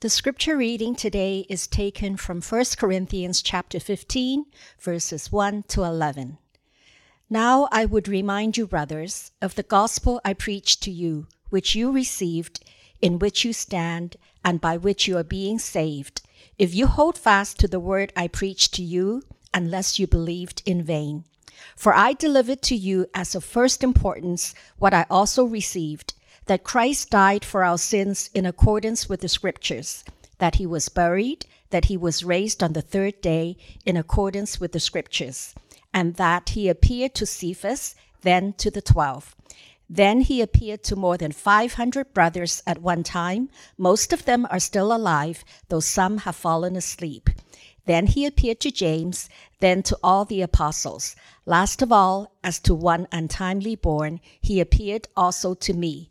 The scripture reading today is taken from 1 Corinthians chapter 15 verses 1 to 11. Now I would remind you brothers of the gospel I preached to you which you received in which you stand and by which you are being saved if you hold fast to the word I preached to you unless you believed in vain. For I delivered to you as of first importance what I also received that Christ died for our sins in accordance with the Scriptures, that he was buried, that he was raised on the third day in accordance with the Scriptures, and that he appeared to Cephas, then to the twelve. Then he appeared to more than 500 brothers at one time. Most of them are still alive, though some have fallen asleep. Then he appeared to James, then to all the apostles. Last of all, as to one untimely born, he appeared also to me.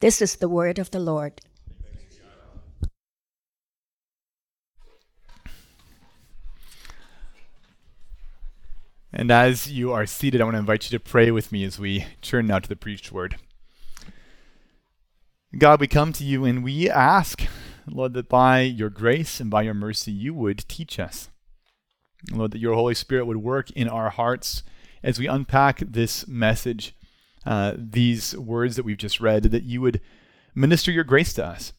This is the word of the Lord. And as you are seated, I want to invite you to pray with me as we turn now to the preached word. God, we come to you and we ask, Lord, that by your grace and by your mercy, you would teach us. Lord, that your Holy Spirit would work in our hearts as we unpack this message uh, these words that we've just read, that you would minister your grace to us.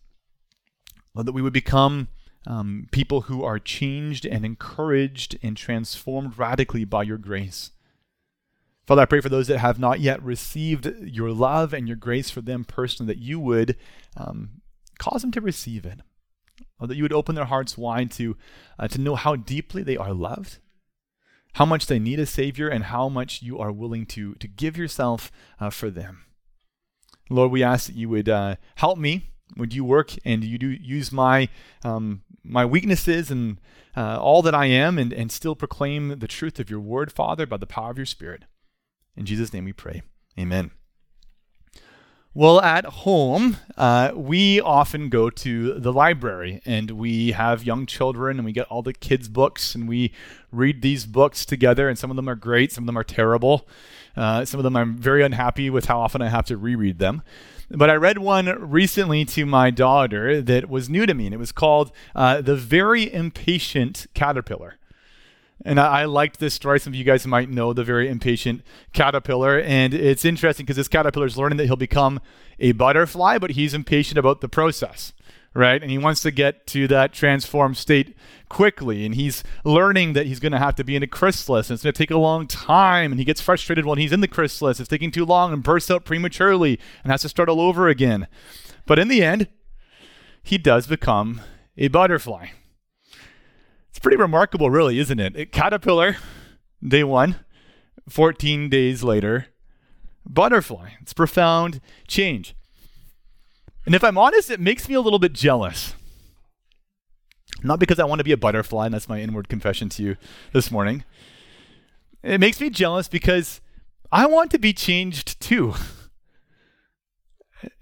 Lord, that we would become um, people who are changed and encouraged and transformed radically by your grace. Father, I pray for those that have not yet received your love and your grace for them personally, that you would um, cause them to receive it. That you would open their hearts wide to, uh, to know how deeply they are loved how much they need a Savior, and how much you are willing to, to give yourself uh, for them. Lord, we ask that you would uh, help me. Would you work and you do use my um, my weaknesses and uh, all that I am, and, and still proclaim the truth of your word, Father, by the power of your Spirit. In Jesus' name we pray. Amen. Well, at home, uh, we often go to the library and we have young children and we get all the kids' books and we read these books together. And some of them are great, some of them are terrible. Uh, some of them I'm very unhappy with how often I have to reread them. But I read one recently to my daughter that was new to me, and it was called uh, The Very Impatient Caterpillar. And I, I, liked this story. Some of you guys might know the very impatient caterpillar. And it's interesting because this caterpillar is learning that he'll become a butterfly, but he's impatient about the process, right? And he wants to get to that transformed state quickly. And he's learning that he's going to have to be in a chrysalis. And it's going to take a long time. And he gets frustrated when he's in the chrysalis. It's taking too long and bursts out prematurely and has to start all over again. But in the end, he does become a butterfly. It's pretty remarkable, really, isn't it? Caterpillar, day one, 14 days later, butterfly. It's profound change. And if I'm honest, it makes me a little bit jealous. Not because I want to be a butterfly, and that's my inward confession to you this morning. It makes me jealous because I want to be changed too.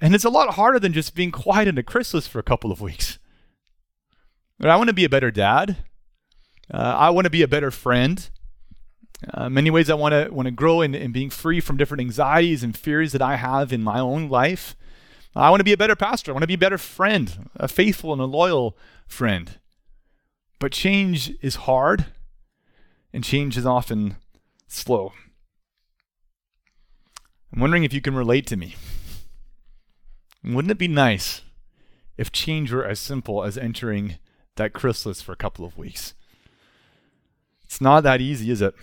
And it's a lot harder than just being quiet in a chrysalis for a couple of weeks. I want to be a better dad. Uh, I want to be a better friend. Uh, many ways I want to want to grow in, in being free from different anxieties and fears that I have in my own life. I want to be a better pastor. I want to be a better friend, a faithful and a loyal friend. But change is hard, and change is often slow. I'm wondering if you can relate to me. Wouldn't it be nice if change were as simple as entering that chrysalis for a couple of weeks? It's not that easy, is it?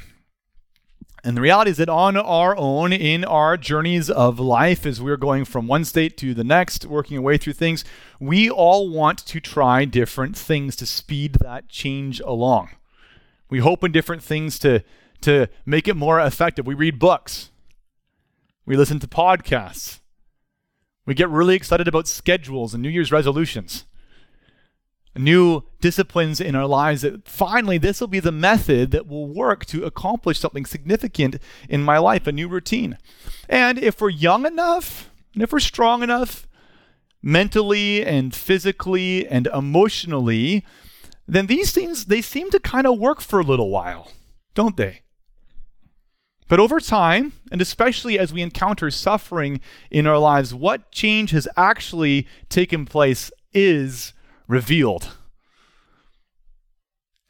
And the reality is that on our own, in our journeys of life, as we're going from one state to the next, working our way through things, we all want to try different things to speed that change along. We hope in different things to, to make it more effective. We read books, we listen to podcasts, we get really excited about schedules and New Year's resolutions new disciplines in our lives that finally this will be the method that will work to accomplish something significant in my life, a new routine. And if we're young enough, and if we're strong enough, mentally and physically and emotionally, then these things they seem to kind of work for a little while, don't they? But over time, and especially as we encounter suffering in our lives, what change has actually taken place is revealed.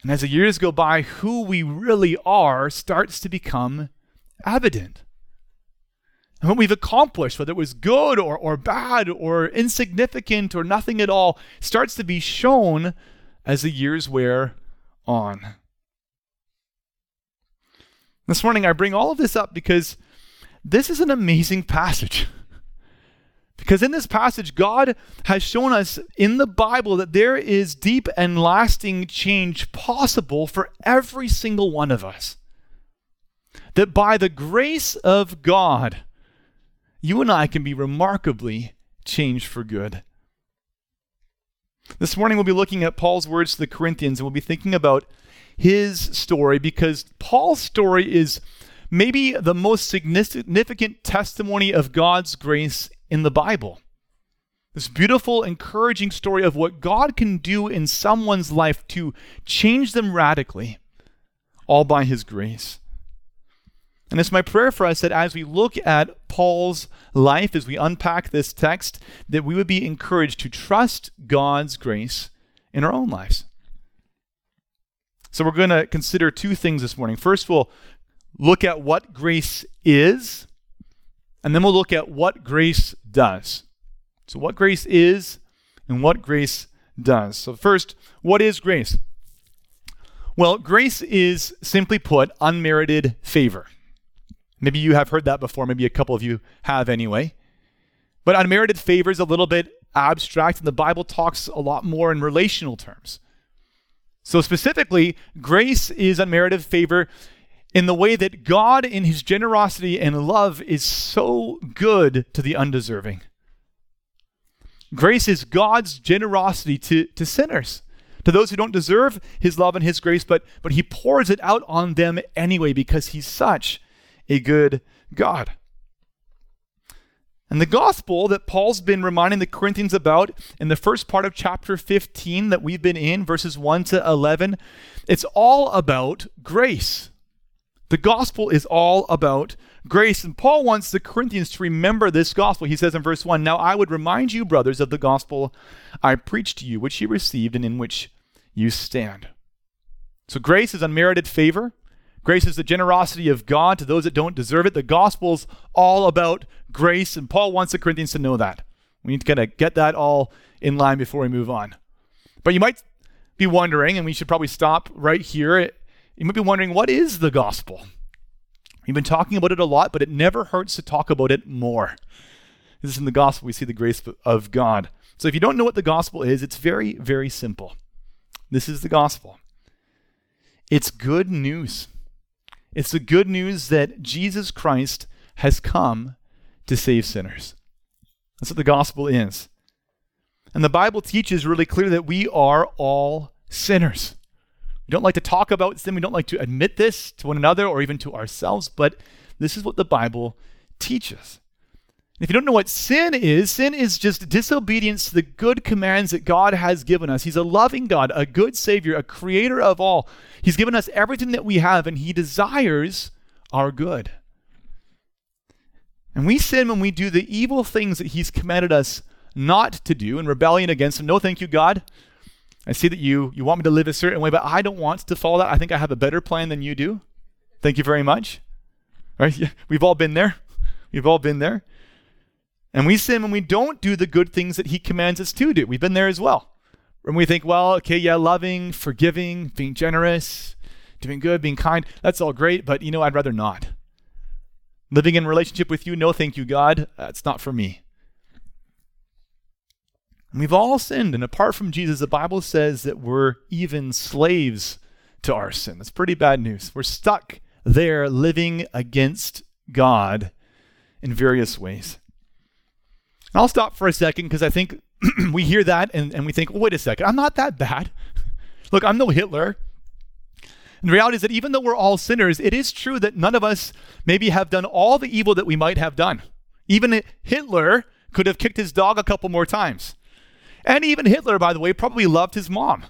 And as the years go by, who we really are starts to become evident. And what we've accomplished, whether it was good or, or bad or insignificant or nothing at all, starts to be shown as the years wear on. This morning, I bring all of this up because this is an amazing passage. Because in this passage, God has shown us in the Bible that there is deep and lasting change possible for every single one of us. That by the grace of God, you and I can be remarkably changed for good. This morning, we'll be looking at Paul's words to the Corinthians and we'll be thinking about his story because Paul's story is maybe the most significant testimony of God's grace in the Bible. This beautiful, encouraging story of what God can do in someone's life to change them radically, all by his grace. And it's my prayer for us that as we look at Paul's life, as we unpack this text, that we would be encouraged to trust God's grace in our own lives. So we're going to consider two things this morning. First, we'll look at what grace is, and then we'll look at what grace does. So, what grace is and what grace does. So, first, what is grace? Well, grace is simply put unmerited favor. Maybe you have heard that before, maybe a couple of you have anyway. But unmerited favor is a little bit abstract, and the Bible talks a lot more in relational terms. So, specifically, grace is unmerited favor in the way that God, in his generosity and love, is so good to the undeserving. Grace is God's generosity to, to sinners, to those who don't deserve his love and his grace, but, but he pours it out on them anyway because he's such a good God. And the gospel that Paul's been reminding the Corinthians about in the first part of chapter 15 that we've been in, verses 1 to 11, it's all about grace. The gospel is all about grace. And Paul wants the Corinthians to remember this gospel. He says in verse 1 Now I would remind you, brothers, of the gospel I preached to you, which you received and in which you stand. So grace is unmerited favor. Grace is the generosity of God to those that don't deserve it. The gospel's all about grace, and Paul wants the Corinthians to know that. We need to kind of get that all in line before we move on. But you might be wondering, and we should probably stop right here. You might be wondering, what is the gospel? We've been talking about it a lot, but it never hurts to talk about it more. This is in the gospel, we see the grace of God. So if you don't know what the gospel is, it's very, very simple. This is the gospel it's good news. It's the good news that Jesus Christ has come to save sinners. That's what the gospel is. And the Bible teaches really clear that we are all sinners. We don't like to talk about sin, we don't like to admit this to one another or even to ourselves, but this is what the Bible teaches. If you don't know what sin is, sin is just disobedience to the good commands that God has given us. He's a loving God, a good Savior, a creator of all. He's given us everything that we have, and He desires our good. And we sin when we do the evil things that He's commanded us not to do in rebellion against Him. No, thank you, God. I see that you, you want me to live a certain way, but I don't want to follow that. I think I have a better plan than you do. Thank you very much. Right? Yeah, we've all been there. We've all been there. And we sin when we don't do the good things that He commands us to do. We've been there as well. When we think, well, okay, yeah, loving, forgiving, being generous, doing good, being kind, that's all great, but you know, I'd rather not. Living in relationship with you, no thank you, God. That's not for me. And we've all sinned, and apart from Jesus, the Bible says that we're even slaves to our sin. That's pretty bad news. We're stuck there living against God in various ways. I'll stop for a second because I think we hear that and, and we think, well, wait a second, I'm not that bad. Look, I'm no Hitler. And the reality is that even though we're all sinners, it is true that none of us maybe have done all the evil that we might have done. Even Hitler could have kicked his dog a couple more times. And even Hitler, by the way, probably loved his mom.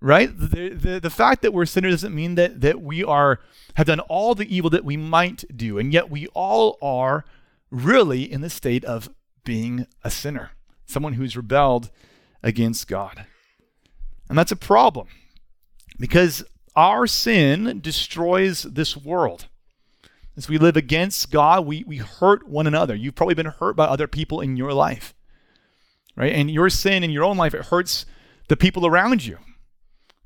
Right? The, the, the fact that we're sinners doesn't mean that, that we are have done all the evil that we might do. And yet we all are really in the state of being a sinner, someone who's rebelled against God. And that's a problem because our sin destroys this world. As we live against God, we, we hurt one another. You've probably been hurt by other people in your life, right? And your sin in your own life, it hurts the people around you,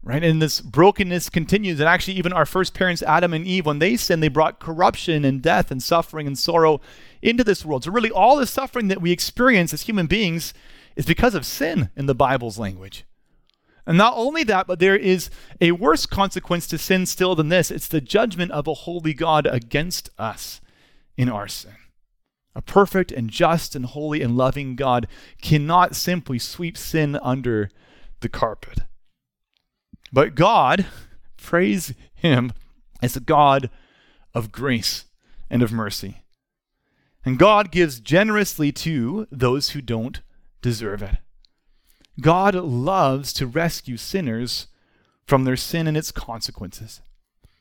right? And this brokenness continues. And actually, even our first parents, Adam and Eve, when they sinned, they brought corruption and death and suffering and sorrow into this world. So, really, all the suffering that we experience as human beings is because of sin in the Bible's language. And not only that, but there is a worse consequence to sin still than this it's the judgment of a holy God against us in our sin. A perfect and just and holy and loving God cannot simply sweep sin under the carpet. But God, praise Him, is a God of grace and of mercy. And God gives generously to those who don't deserve it. God loves to rescue sinners from their sin and its consequences.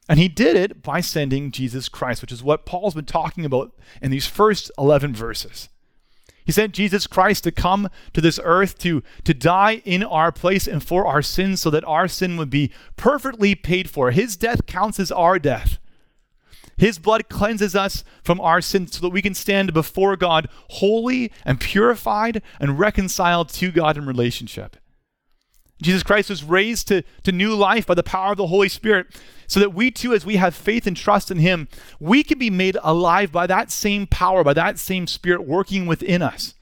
And he did it by sending Jesus Christ, which is what Paul's been talking about in these first 11 verses. He sent Jesus Christ to come to this earth to, to die in our place and for our sins so that our sin would be perfectly paid for. His death counts as our death. His blood cleanses us from our sins so that we can stand before God holy and purified and reconciled to God in relationship. Jesus Christ was raised to, to new life by the power of the Holy Spirit so that we too, as we have faith and trust in Him, we can be made alive by that same power, by that same Spirit working within us.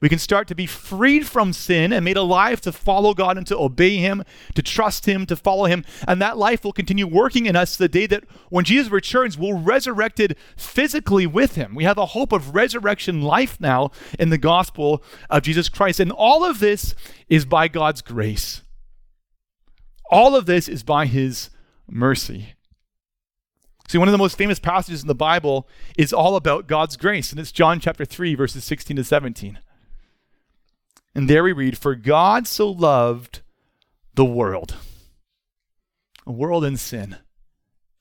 We can start to be freed from sin and made alive to follow God and to obey Him, to trust Him, to follow Him. And that life will continue working in us the day that when Jesus returns, we're resurrected physically with Him. We have a hope of resurrection life now in the gospel of Jesus Christ. And all of this is by God's grace. All of this is by His mercy. See, one of the most famous passages in the Bible is all about God's grace, and it's John chapter 3, verses 16 to 17. And there we read, For God so loved the world, a world in sin,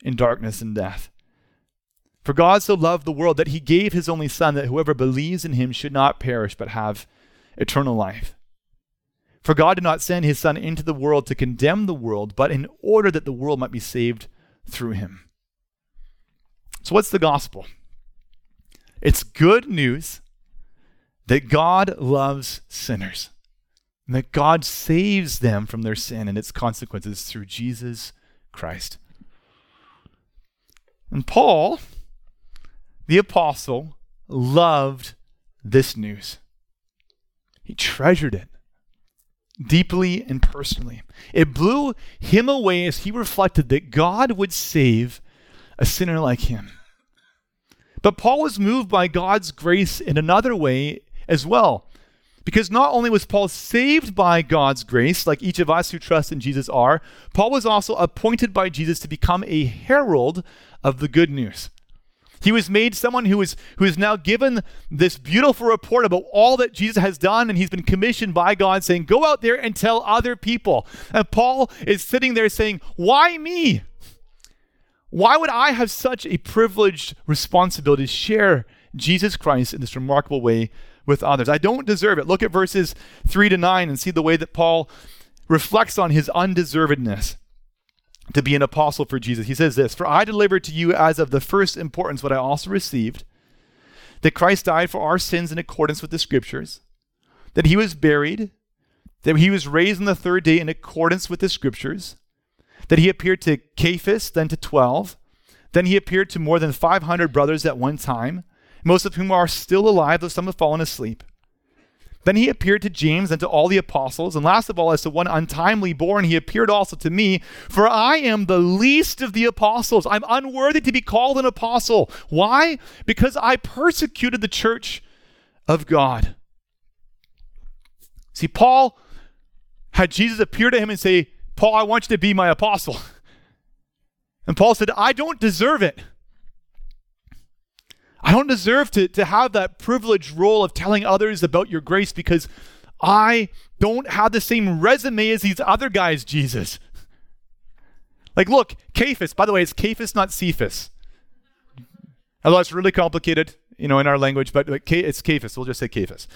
in darkness and death. For God so loved the world that he gave his only Son, that whoever believes in him should not perish, but have eternal life. For God did not send his Son into the world to condemn the world, but in order that the world might be saved through him. So, what's the gospel? It's good news that God loves sinners and that God saves them from their sin and its consequences through Jesus Christ. And Paul, the apostle, loved this news. He treasured it deeply and personally. It blew him away as he reflected that God would save a sinner like him. But Paul was moved by God's grace in another way as well. Because not only was Paul saved by God's grace, like each of us who trust in Jesus are, Paul was also appointed by Jesus to become a herald of the good news. He was made someone who is who is now given this beautiful report about all that Jesus has done, and he's been commissioned by God saying, Go out there and tell other people. And Paul is sitting there saying, Why me? Why would I have such a privileged responsibility to share Jesus Christ in this remarkable way with others. I don't deserve it. Look at verses 3 to 9 and see the way that Paul reflects on his undeservedness to be an apostle for Jesus. He says this For I delivered to you as of the first importance what I also received that Christ died for our sins in accordance with the Scriptures, that he was buried, that he was raised on the third day in accordance with the Scriptures, that he appeared to Cephas, then to 12. Then he appeared to more than 500 brothers at one time most of whom are still alive, though some have fallen asleep. Then he appeared to James and to all the apostles, and last of all, as to one untimely born, he appeared also to me, for I am the least of the apostles. I'm unworthy to be called an apostle. Why? Because I persecuted the church of God. See, Paul had Jesus appear to him and say, Paul, I want you to be my apostle. And Paul said, I don't deserve it. I don't deserve to, to have that privileged role of telling others about your grace because I don't have the same resume as these other guys, Jesus. Like, look, Cephas, by the way, it's Cephas, not Cephas. Although it's really complicated, you know, in our language, but it's Cephas. We'll just say Cephas.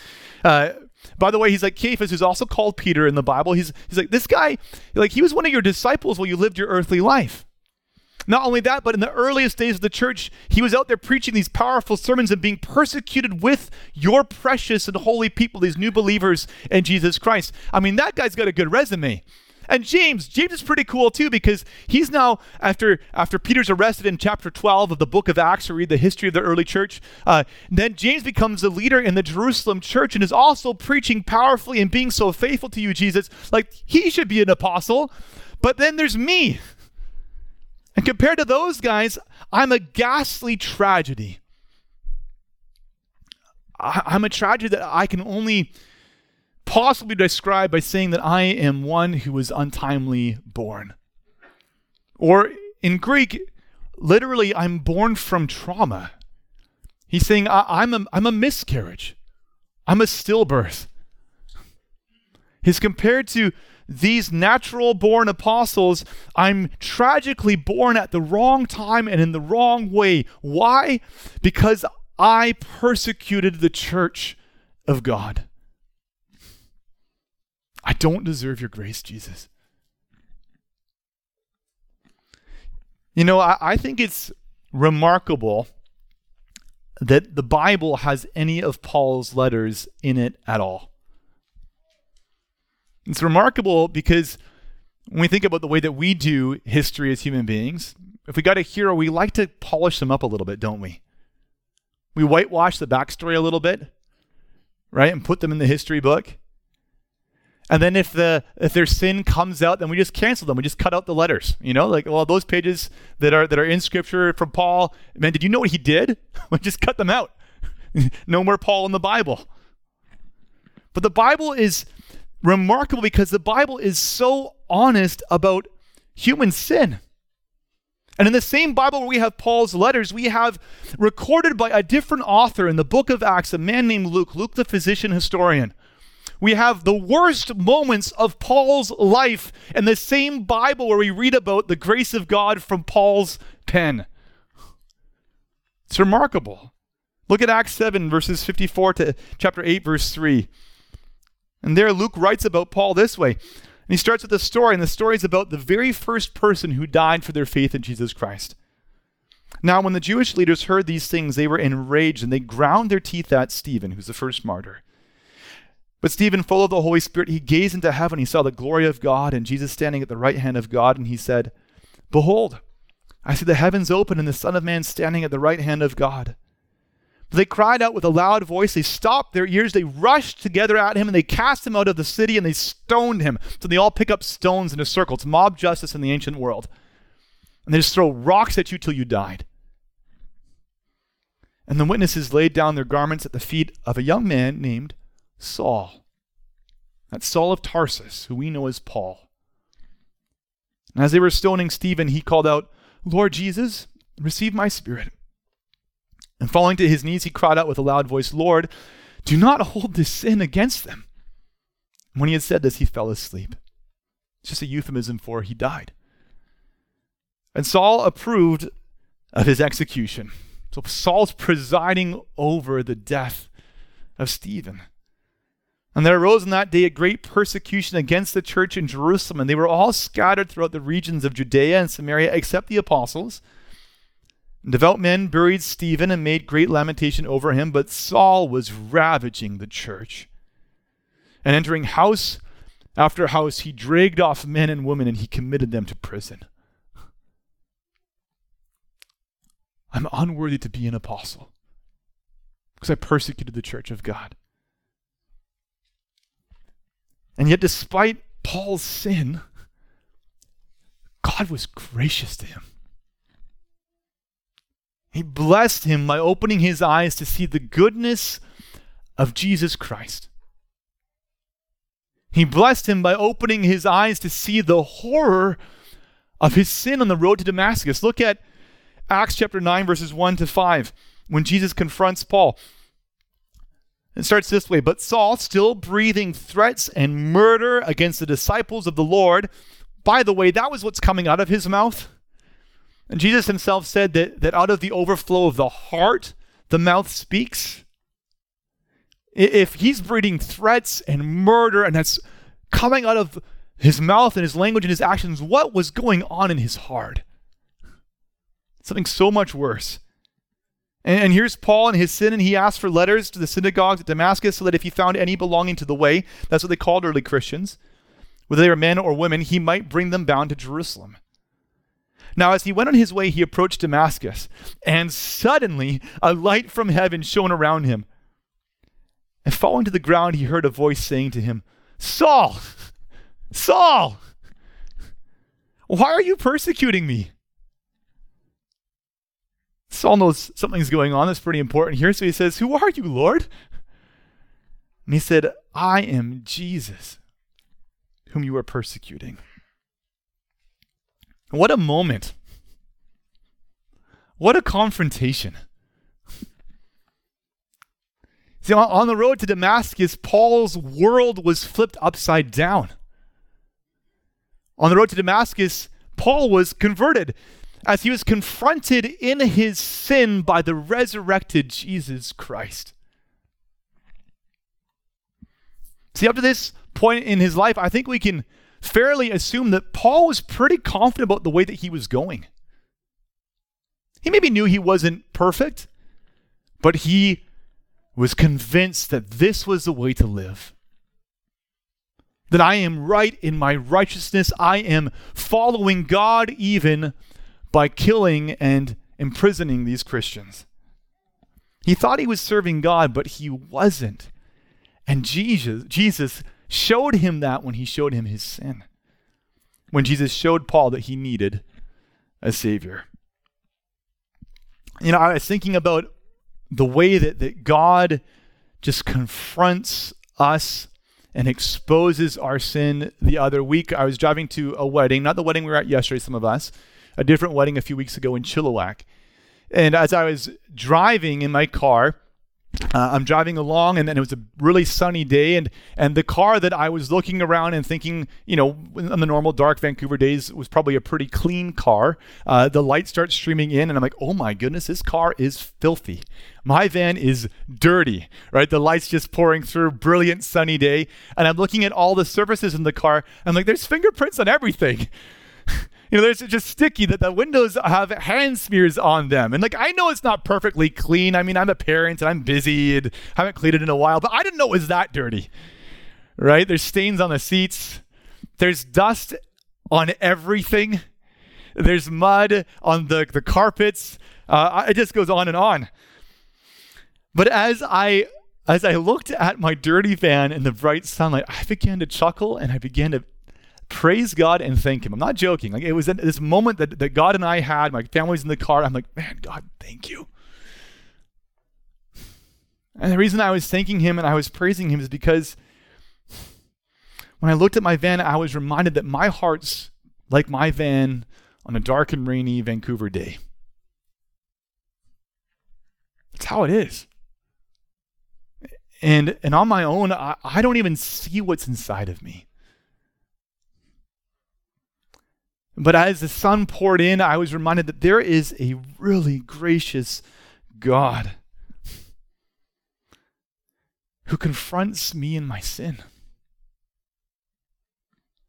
Uh, by the way, he's like Cephas, who's also called Peter in the Bible. He's, he's like, this guy, like, he was one of your disciples while you lived your earthly life. Not only that, but in the earliest days of the church, he was out there preaching these powerful sermons and being persecuted with your precious and holy people, these new believers in Jesus Christ. I mean, that guy's got a good resume. And James, James is pretty cool too because he's now after after Peter's arrested in chapter 12 of the book of Acts to read the history of the early church. Uh, then James becomes a leader in the Jerusalem church and is also preaching powerfully and being so faithful to you, Jesus. Like he should be an apostle. But then there's me. And compared to those guys, I'm a ghastly tragedy. I, am a tragedy that I can only possibly describe by saying that I am one who was untimely born. Or in Greek, literally, I'm born from trauma. He's saying, I, am a, I'm a miscarriage, I'm a stillbirth. He's compared to these natural born apostles, I'm tragically born at the wrong time and in the wrong way. Why? Because I persecuted the church of God. I don't deserve your grace, Jesus. You know, I, I think it's remarkable that the Bible has any of Paul's letters in it at all. It's remarkable because when we think about the way that we do history as human beings, if we got a hero, we like to polish them up a little bit, don't we? We whitewash the backstory a little bit, right, and put them in the history book. And then if the if their sin comes out, then we just cancel them. We just cut out the letters. You know, like well, those pages that are that are in Scripture from Paul. Man, did you know what he did? we just cut them out. no more Paul in the Bible. But the Bible is remarkable because the Bible is so honest about human sin. And in the same Bible where we have Paul's letters, we have recorded by a different author in the book of Acts, a man named Luke, Luke the physician historian. We have the worst moments of Paul's life in the same Bible where we read about the grace of God from Paul's pen. It's remarkable. Look at Acts 7, verses 54 to chapter 8, verse 3. And there Luke writes about Paul this way. And he starts with a story, and the story is about the very first person who died for their faith in Jesus Christ. Now, when the Jewish leaders heard these things, they were enraged and they ground their teeth at Stephen, who's the first martyr. But Stephen, full of the Holy Spirit, he gazed into heaven. He saw the glory of God and Jesus standing at the right hand of God, and he said, Behold, I see the heavens open and the Son of Man standing at the right hand of God. They cried out with a loud voice. They stopped their ears. They rushed together at him and they cast him out of the city and they stoned him. So they all pick up stones in a circle. It's mob justice in the ancient world. And they just throw rocks at you till you died. And the witnesses laid down their garments at the feet of a young man named Saul. That's Saul of Tarsus, who we know as Paul. And as they were stoning Stephen, he called out, Lord Jesus, receive my spirit. And falling to his knees, he cried out with a loud voice, Lord, do not hold this sin against them. When he had said this, he fell asleep. It's just a euphemism for he died. And Saul approved of his execution. So Saul's presiding over the death of Stephen. And there arose in that day a great persecution against the church in Jerusalem, and they were all scattered throughout the regions of Judea and Samaria, except the apostles. Devout men buried Stephen and made great lamentation over him, but Saul was ravaging the church. And entering house after house, he dragged off men and women and he committed them to prison. I'm unworthy to be an apostle because I persecuted the church of God. And yet, despite Paul's sin, God was gracious to him. He blessed him by opening his eyes to see the goodness of Jesus Christ. He blessed him by opening his eyes to see the horror of his sin on the road to Damascus. Look at Acts chapter 9, verses 1 to 5, when Jesus confronts Paul. It starts this way But Saul, still breathing threats and murder against the disciples of the Lord, by the way, that was what's coming out of his mouth. And Jesus himself said that, that out of the overflow of the heart, the mouth speaks. If he's breeding threats and murder, and that's coming out of his mouth and his language and his actions, what was going on in his heart? Something so much worse. And, and here's Paul in his sin, and he asked for letters to the synagogues at Damascus so that if he found any belonging to the way, that's what they called early Christians, whether they were men or women, he might bring them bound to Jerusalem. Now, as he went on his way, he approached Damascus, and suddenly a light from heaven shone around him. And falling to the ground, he heard a voice saying to him, Saul, Saul, why are you persecuting me? Saul knows something's going on that's pretty important here. So he says, Who are you, Lord? And he said, I am Jesus, whom you are persecuting. What a moment. What a confrontation. See, on the road to Damascus, Paul's world was flipped upside down. On the road to Damascus, Paul was converted as he was confronted in his sin by the resurrected Jesus Christ. See, up to this point in his life, I think we can fairly assume that Paul was pretty confident about the way that he was going. He maybe knew he wasn't perfect, but he was convinced that this was the way to live. That I am right in my righteousness. I am following God even by killing and imprisoning these Christians. He thought he was serving God, but he wasn't. And Jesus, Jesus showed him that when he showed him his sin. When Jesus showed Paul that he needed a Savior. You know, I was thinking about the way that, that God just confronts us and exposes our sin the other week. I was driving to a wedding, not the wedding we were at yesterday, some of us, a different wedding a few weeks ago in Chilliwack. And as I was driving in my car, uh, I'm driving along, and, and, it was a really sunny day, and and the car that I was looking around and thinking, you know, on the normal dark Vancouver days was probably a pretty clean car. Uh, the light starts streaming in, and I'm like, oh my goodness, this car is filthy. My van is dirty, right? The lights just pouring through, brilliant sunny day, and I'm looking at all the surfaces in the car. And I'm like, there's fingerprints on everything. you know, there's just sticky that the windows have hand smears on them. And like, I know it's not perfectly clean. I mean, I'm a parent and I'm busy and haven't cleaned it in a while, but I didn't know it was that dirty, right? There's stains on the seats. There's dust on everything. There's mud on the, the carpets. Uh, it just goes on and on. But as I as I looked at my dirty van in the bright sunlight, I began to chuckle and I began to praise God and thank Him. I'm not joking. Like it was this moment that, that God and I had. My family's in the car. I'm like, man, God, thank you. And the reason I was thanking Him and I was praising Him is because when I looked at my van, I was reminded that my heart's like my van on a dark and rainy Vancouver day. That's how it is. And and on my own, I, I don't even see what's inside of me. But as the sun poured in, I was reminded that there is a really gracious God who confronts me in my sin,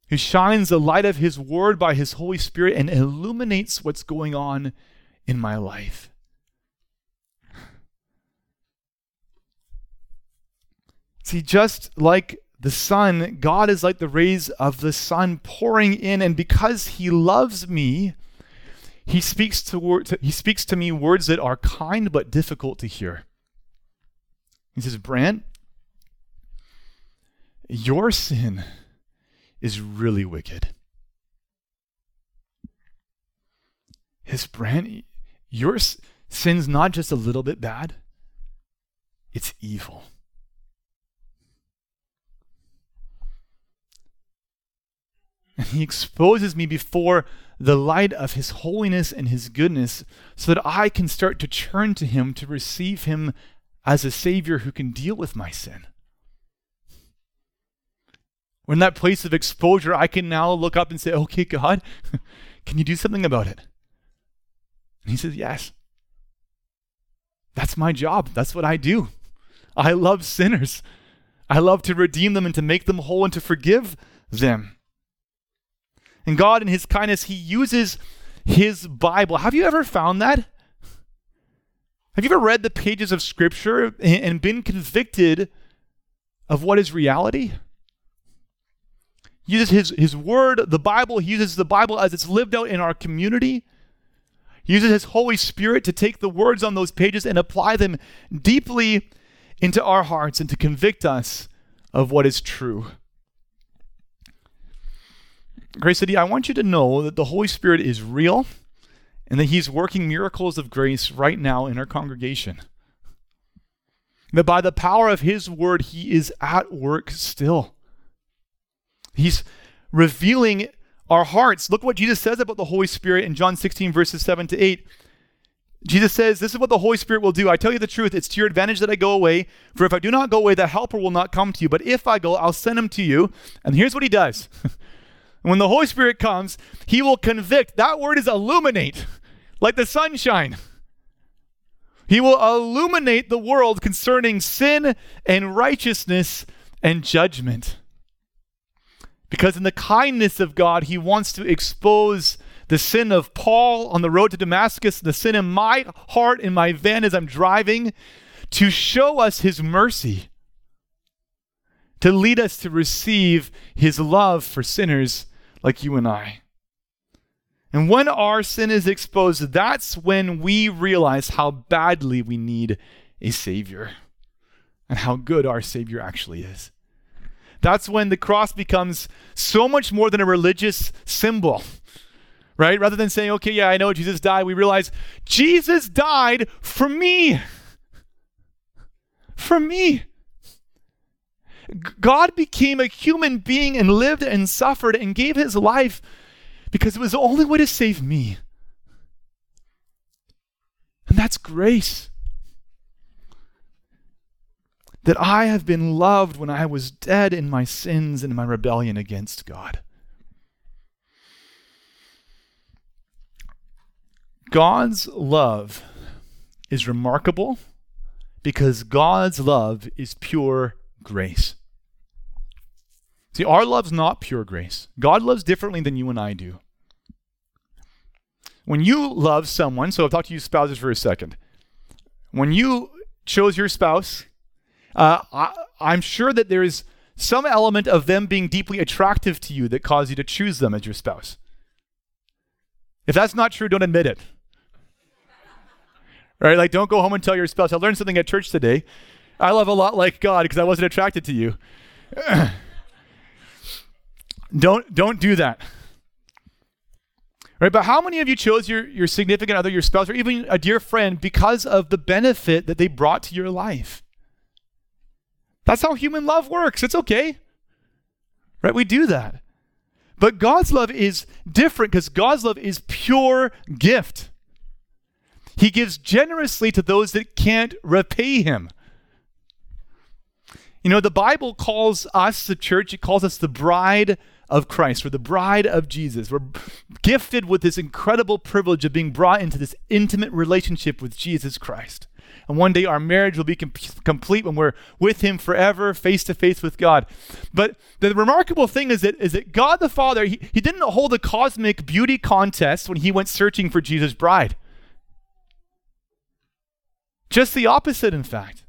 who shines the light of his word by his Holy Spirit and illuminates what's going on in my life. See, just like the sun, God is like the rays of the sun pouring in, and because He loves me, He speaks to, he speaks to me words that are kind but difficult to hear. He says, Brant, your sin is really wicked. His Brant, your sin's not just a little bit bad, it's evil. And he exposes me before the light of his holiness and his goodness so that I can start to turn to him to receive him as a savior who can deal with my sin. When that place of exposure, I can now look up and say, Okay, God, can you do something about it? And he says, Yes. That's my job. That's what I do. I love sinners. I love to redeem them and to make them whole and to forgive them. And God, in His kindness, He uses His Bible. Have you ever found that? Have you ever read the pages of Scripture and been convicted of what is reality? He uses his, his word, the Bible, he uses the Bible as it's lived out in our community. He uses his Holy Spirit to take the words on those pages and apply them deeply into our hearts and to convict us of what is true. Grace City, I want you to know that the Holy Spirit is real and that He's working miracles of grace right now in our congregation. That by the power of His word, He is at work still. He's revealing our hearts. Look what Jesus says about the Holy Spirit in John 16, verses 7 to 8. Jesus says, This is what the Holy Spirit will do. I tell you the truth, it's to your advantage that I go away. For if I do not go away, the Helper will not come to you. But if I go, I'll send him to you. And here's what he does when the Holy Spirit comes, he will convict. That word is illuminate, like the sunshine. He will illuminate the world concerning sin and righteousness and judgment. Because in the kindness of God, he wants to expose the sin of Paul on the road to Damascus, the sin in my heart, in my van as I'm driving, to show us his mercy, to lead us to receive his love for sinners like you and I. And when our sin is exposed, that's when we realize how badly we need a Savior and how good our Savior actually is. That's when the cross becomes so much more than a religious symbol, right? Rather than saying, okay, yeah, I know Jesus died, we realize Jesus died for me. For me. God became a human being and lived and suffered and gave his life because it was the only way to save me. And that's grace. That I have been loved when I was dead in my sins and my rebellion against God. God's love is remarkable because God's love is pure grace. See, our love's not pure grace. God loves differently than you and I do. When you love someone, so I'll talk to you spouses for a second. When you chose your spouse, uh, I, I'm sure that there is some element of them being deeply attractive to you that caused you to choose them as your spouse. If that's not true, don't admit it. right? Like, don't go home and tell your spouse, I learned something at church today. I love a lot like God because I wasn't attracted to you. don't don't do that. Right? But how many of you chose your, your significant other, your spouse, or even a dear friend because of the benefit that they brought to your life? That's how human love works. It's okay. Right? We do that. But God's love is different because God's love is pure gift. He gives generously to those that can't repay him. You know, the Bible calls us, the church, it calls us the bride of Christ. We're the bride of Jesus. We're gifted with this incredible privilege of being brought into this intimate relationship with Jesus Christ. And one day our marriage will be com- complete when we're with Him forever, face to face with God. But the remarkable thing is that, is that God the Father, he, he didn't hold a cosmic beauty contest when He went searching for Jesus' bride. Just the opposite, in fact.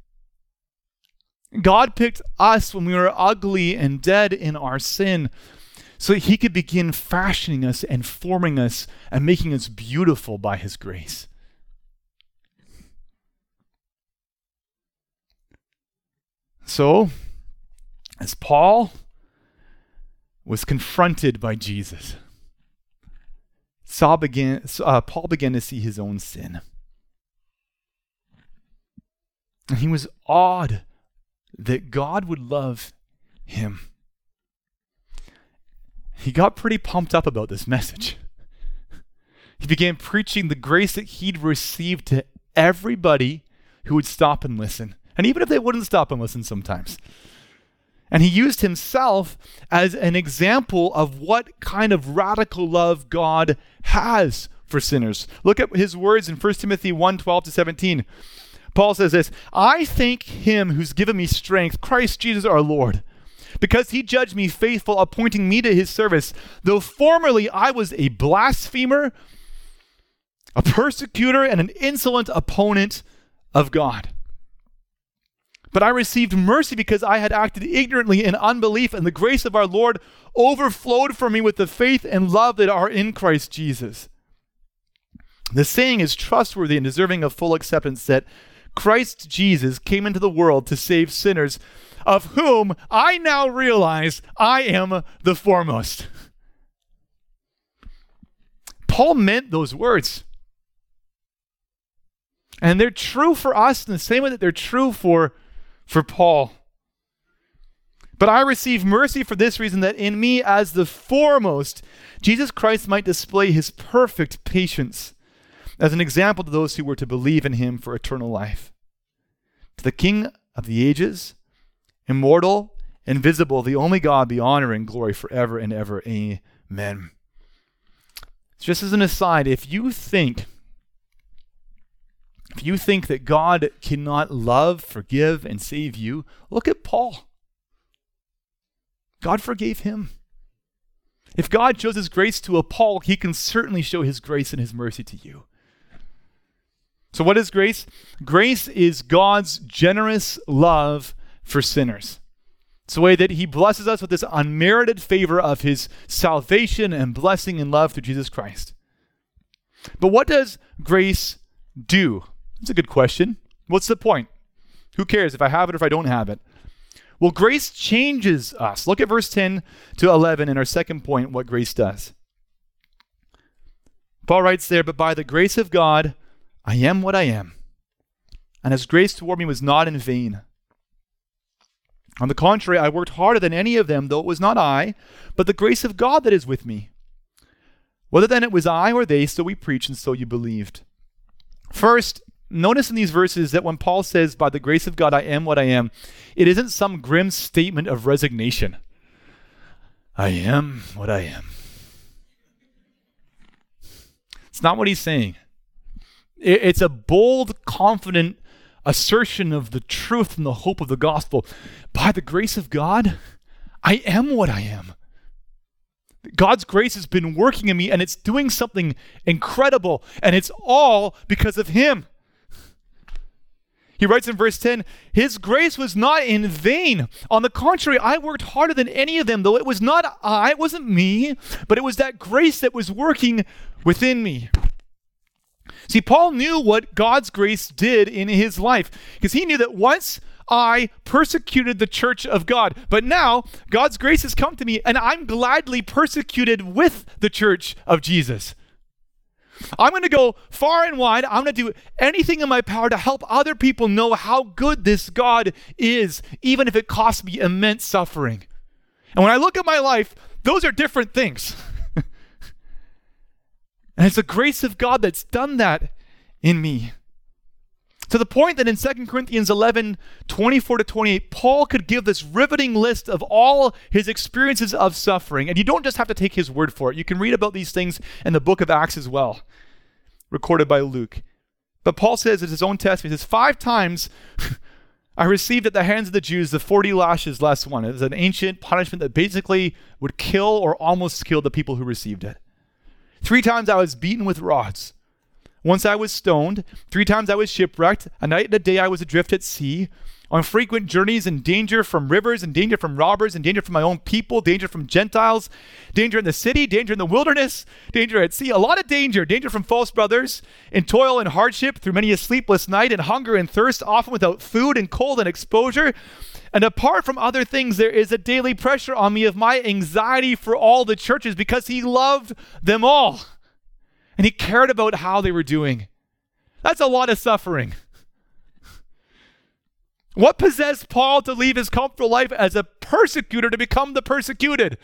God picked us when we were ugly and dead in our sin so that He could begin fashioning us and forming us and making us beautiful by His grace. So, as Paul was confronted by Jesus, began, uh, Paul began to see his own sin. And he was awed that God would love him. He got pretty pumped up about this message. He began preaching the grace that he'd received to everybody who would stop and listen. And even if they wouldn't stop and listen sometimes. And he used himself as an example of what kind of radical love God has for sinners. Look at his words in 1 Timothy 1 12 to 17. Paul says this I thank him who's given me strength, Christ Jesus our Lord, because he judged me faithful, appointing me to his service. Though formerly I was a blasphemer, a persecutor, and an insolent opponent of God. But I received mercy because I had acted ignorantly in unbelief, and the grace of our Lord overflowed for me with the faith and love that are in Christ Jesus. The saying is trustworthy and deserving of full acceptance that Christ Jesus came into the world to save sinners, of whom I now realize I am the foremost. Paul meant those words. And they're true for us in the same way that they're true for, for Paul. But I receive mercy for this reason that in me, as the foremost, Jesus Christ might display his perfect patience as an example to those who were to believe in him for eternal life. To the King of the ages, immortal, invisible, the only God, be honor and glory forever and ever. Amen. Just as an aside, if you think if you think that God cannot love, forgive, and save you, look at Paul. God forgave him. If God shows his grace to a Paul, he can certainly show his grace and his mercy to you. So, what is grace? Grace is God's generous love for sinners. It's the way that He blesses us with this unmerited favor of His salvation and blessing and love through Jesus Christ. But what does grace do? That's a good question. What's the point? Who cares if I have it or if I don't have it? Well, grace changes us. Look at verse 10 to 11 in our second point, what grace does. Paul writes there, But by the grace of God, I am what I am, and his grace toward me was not in vain. On the contrary, I worked harder than any of them, though it was not I, but the grace of God that is with me. Whether then it was I or they, so we preached, and so you believed. First, notice in these verses that when Paul says, By the grace of God, I am what I am, it isn't some grim statement of resignation. I am what I am. It's not what he's saying. It's a bold, confident assertion of the truth and the hope of the gospel. By the grace of God, I am what I am. God's grace has been working in me and it's doing something incredible, and it's all because of Him. He writes in verse 10 His grace was not in vain. On the contrary, I worked harder than any of them, though it was not I, it wasn't me, but it was that grace that was working within me. See, Paul knew what God's grace did in his life because he knew that once I persecuted the church of God, but now God's grace has come to me and I'm gladly persecuted with the church of Jesus. I'm going to go far and wide. I'm going to do anything in my power to help other people know how good this God is, even if it costs me immense suffering. And when I look at my life, those are different things. And it's the grace of God that's done that in me. To the point that in 2 Corinthians 11 24 to 28, Paul could give this riveting list of all his experiences of suffering. And you don't just have to take his word for it, you can read about these things in the book of Acts as well, recorded by Luke. But Paul says in his own testimony, he says, Five times I received at the hands of the Jews the 40 lashes less one. It was an ancient punishment that basically would kill or almost kill the people who received it. Three times I was beaten with rods. Once I was stoned. Three times I was shipwrecked. A night and a day I was adrift at sea. On frequent journeys in danger from rivers and danger from robbers and danger from my own people, danger from Gentiles, danger in the city, danger in the wilderness, danger at sea, a lot of danger, danger from false brothers, in toil and hardship, through many a sleepless night, and hunger and thirst, often without food and cold and exposure. And apart from other things, there is a daily pressure on me of my anxiety for all the churches because he loved them all. And he cared about how they were doing. That's a lot of suffering. What possessed Paul to leave his comfortable life as a persecutor to become the persecuted?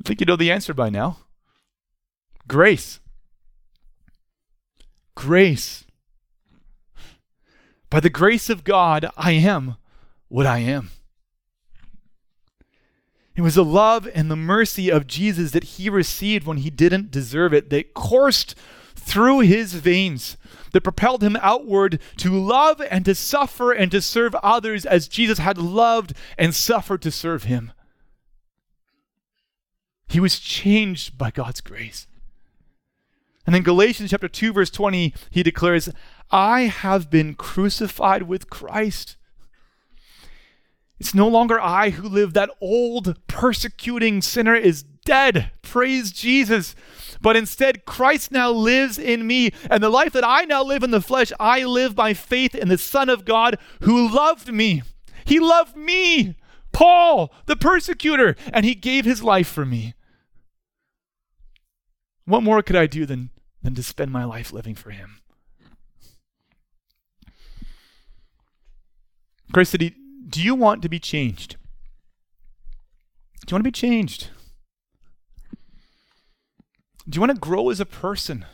I think you know the answer by now. Grace. Grace. By the grace of God, I am what I am. It was the love and the mercy of Jesus that he received when he didn't deserve it that coursed through his veins, that propelled him outward to love and to suffer and to serve others as Jesus had loved and suffered to serve him. He was changed by God's grace. And in Galatians chapter 2 verse 20 he declares, "I have been crucified with Christ." It's no longer I who live. That old persecuting sinner is dead. Praise Jesus. But instead, Christ now lives in me. And the life that I now live in the flesh, I live by faith in the Son of God who loved me. He loved me, Paul, the persecutor, and he gave his life for me. What more could I do than, than to spend my life living for him? Christ said, do you want to be changed? Do you want to be changed? Do you want to grow as a person?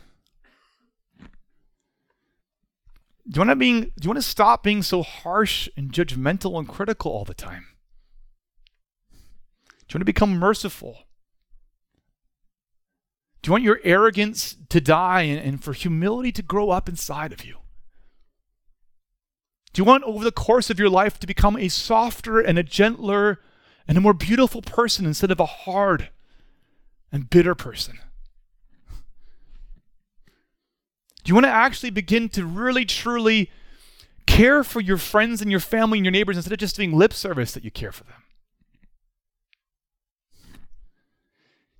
Do you want to being do you want to stop being so harsh and judgmental and critical all the time? Do you want to become merciful? Do you want your arrogance to die and, and for humility to grow up inside of you? Do you want over the course of your life to become a softer and a gentler and a more beautiful person instead of a hard and bitter person? Do you want to actually begin to really truly care for your friends and your family and your neighbors instead of just doing lip service that you care for them?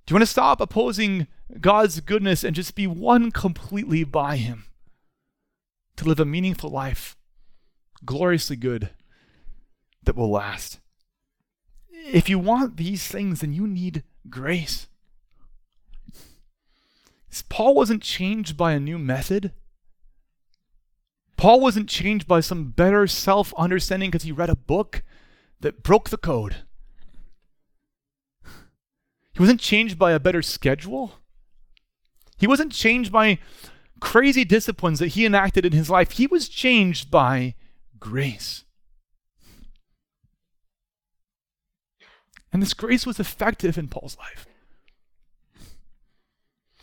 Do you want to stop opposing God's goodness and just be won completely by Him to live a meaningful life? gloriously good that will last. If you want these things, then you need grace. Paul wasn't changed by a new method. Paul wasn't changed by some better self understanding because he read a book that broke the code. He wasn't changed by a better schedule. He wasn't changed by crazy disciplines that he enacted in his life. He was changed by grace. And this grace was effective in Paul's life.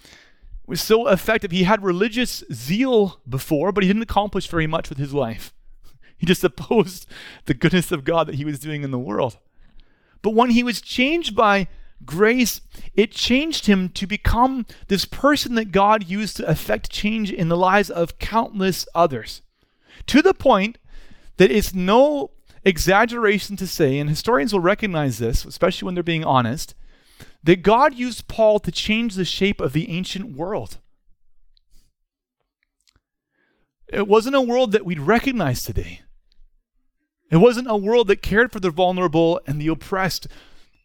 It was so effective. He had religious zeal before, but he didn't accomplish very much with his life. He just opposed the goodness of God that he was doing in the world. But when he was changed by grace, it changed him to become this person that God used to effect change in the lives of countless others. To the point that it's no exaggeration to say, and historians will recognize this, especially when they're being honest, that God used Paul to change the shape of the ancient world. It wasn't a world that we'd recognize today. It wasn't a world that cared for the vulnerable and the oppressed.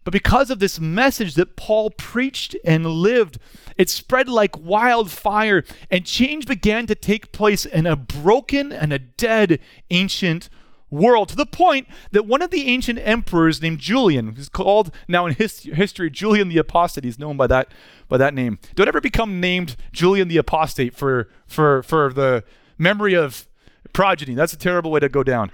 But because of this message that Paul preached and lived, it spread like wildfire, and change began to take place in a broken and a dead ancient world to the point that one of the ancient emperors named Julian, who's called now in his, history Julian the Apostate, he's known by that by that name. Don't ever become named Julian the Apostate for for for the memory of progeny. That's a terrible way to go down.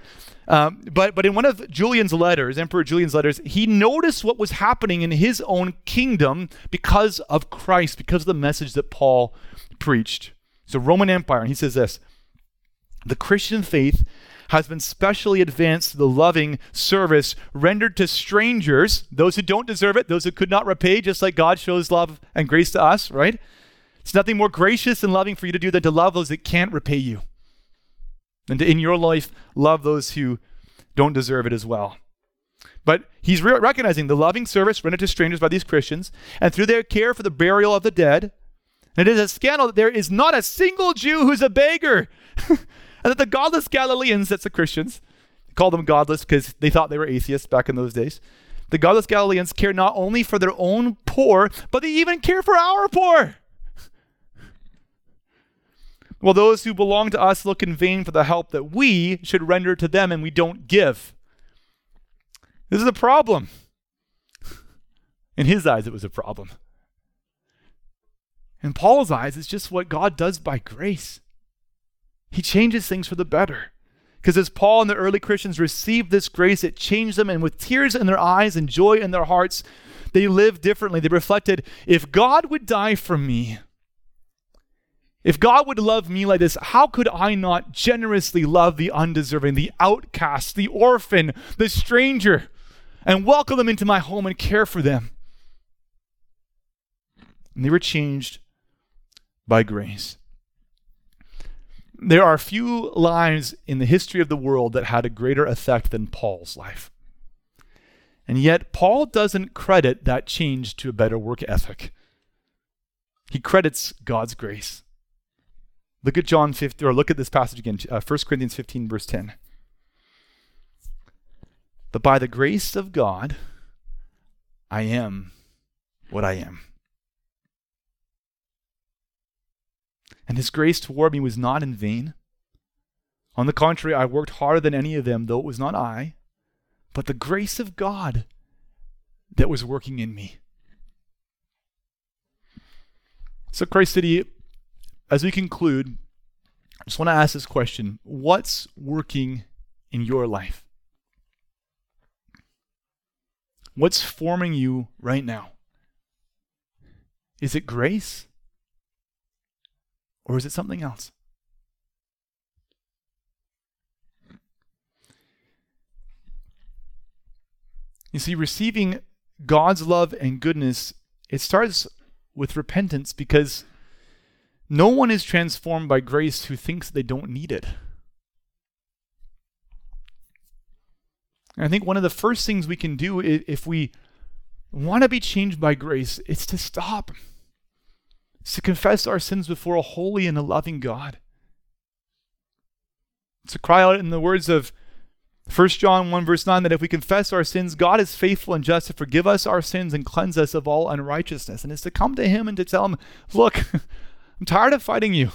Um, but but in one of Julian's letters, Emperor Julian's letters, he noticed what was happening in his own kingdom because of Christ, because of the message that Paul preached. So Roman Empire, and he says this: the Christian faith has been specially advanced to the loving service rendered to strangers, those who don't deserve it, those who could not repay, just like God shows love and grace to us, right? It's nothing more gracious and loving for you to do than to love those that can't repay you and to, in your life, love those who don't deserve it as well. But he's re- recognizing the loving service rendered to strangers by these Christians, and through their care for the burial of the dead. And it is a scandal that there is not a single Jew who's a beggar. and that the godless Galileans, that's the Christians, call them godless because they thought they were atheists back in those days. The godless Galileans care not only for their own poor, but they even care for our poor. While those who belong to us look in vain for the help that we should render to them and we don't give. This is a problem. In his eyes, it was a problem. In Paul's eyes, it's just what God does by grace. He changes things for the better. Because as Paul and the early Christians received this grace, it changed them, and with tears in their eyes and joy in their hearts, they lived differently. They reflected if God would die for me, if God would love me like this, how could I not generously love the undeserving, the outcast, the orphan, the stranger, and welcome them into my home and care for them? And they were changed by grace. There are few lives in the history of the world that had a greater effect than Paul's life. And yet, Paul doesn't credit that change to a better work ethic. He credits God's grace. Look at John 15, or look at this passage again, uh, 1 Corinthians 15, verse 10. But by the grace of God, I am what I am. And his grace toward me was not in vain. On the contrary, I worked harder than any of them, though it was not I, but the grace of God that was working in me. So, Christ City, as we conclude, I just want to ask this question What's working in your life? What's forming you right now? Is it grace? Or is it something else? You see, receiving God's love and goodness, it starts with repentance because no one is transformed by grace who thinks they don't need it. And I think one of the first things we can do if we want to be changed by grace is to stop. It's to confess our sins before a holy and a loving God. To cry out in the words of 1 John 1, verse 9, that if we confess our sins, God is faithful and just to forgive us our sins and cleanse us of all unrighteousness. And it's to come to Him and to tell Him, Look, I'm tired of fighting you.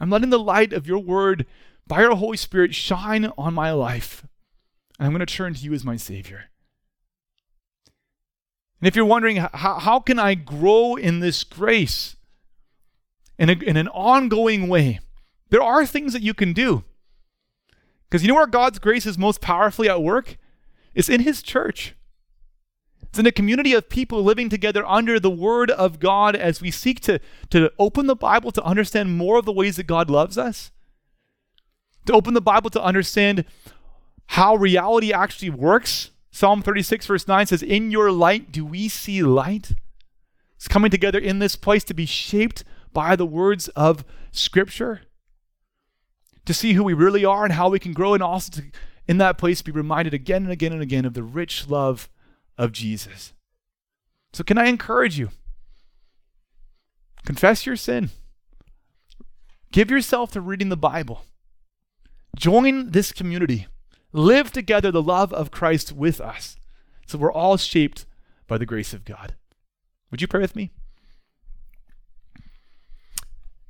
I'm letting the light of your word by your Holy Spirit shine on my life. And I'm going to turn to you as my Savior. And if you're wondering, how, how can I grow in this grace in, a, in an ongoing way? There are things that you can do. Because you know where God's grace is most powerfully at work? It's in His church. It's in a community of people living together under the Word of God as we seek to, to open the Bible to understand more of the ways that God loves us, to open the Bible to understand how reality actually works. Psalm 36, verse 9 says, In your light do we see light. It's coming together in this place to be shaped by the words of Scripture to see who we really are and how we can grow, and also to, in that place, be reminded again and again and again of the rich love of Jesus. So, can I encourage you? Confess your sin. Give yourself to reading the Bible. Join this community. Live together the love of Christ with us. So we're all shaped by the grace of God. Would you pray with me?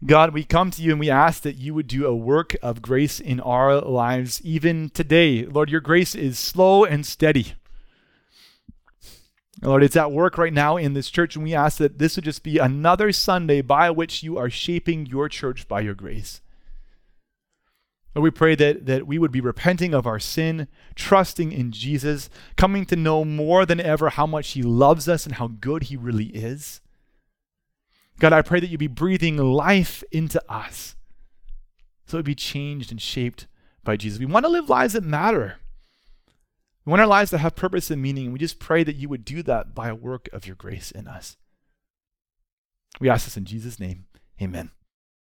God, we come to you and we ask that you would do a work of grace in our lives even today. Lord, your grace is slow and steady. Lord, it's at work right now in this church, and we ask that this would just be another Sunday by which you are shaping your church by your grace. Lord, we pray that, that we would be repenting of our sin, trusting in Jesus, coming to know more than ever how much He loves us and how good He really is. God, I pray that you be breathing life into us so it would be changed and shaped by Jesus. We want to live lives that matter. We want our lives to have purpose and meaning. And we just pray that you would do that by a work of your grace in us. We ask this in Jesus' name. Amen.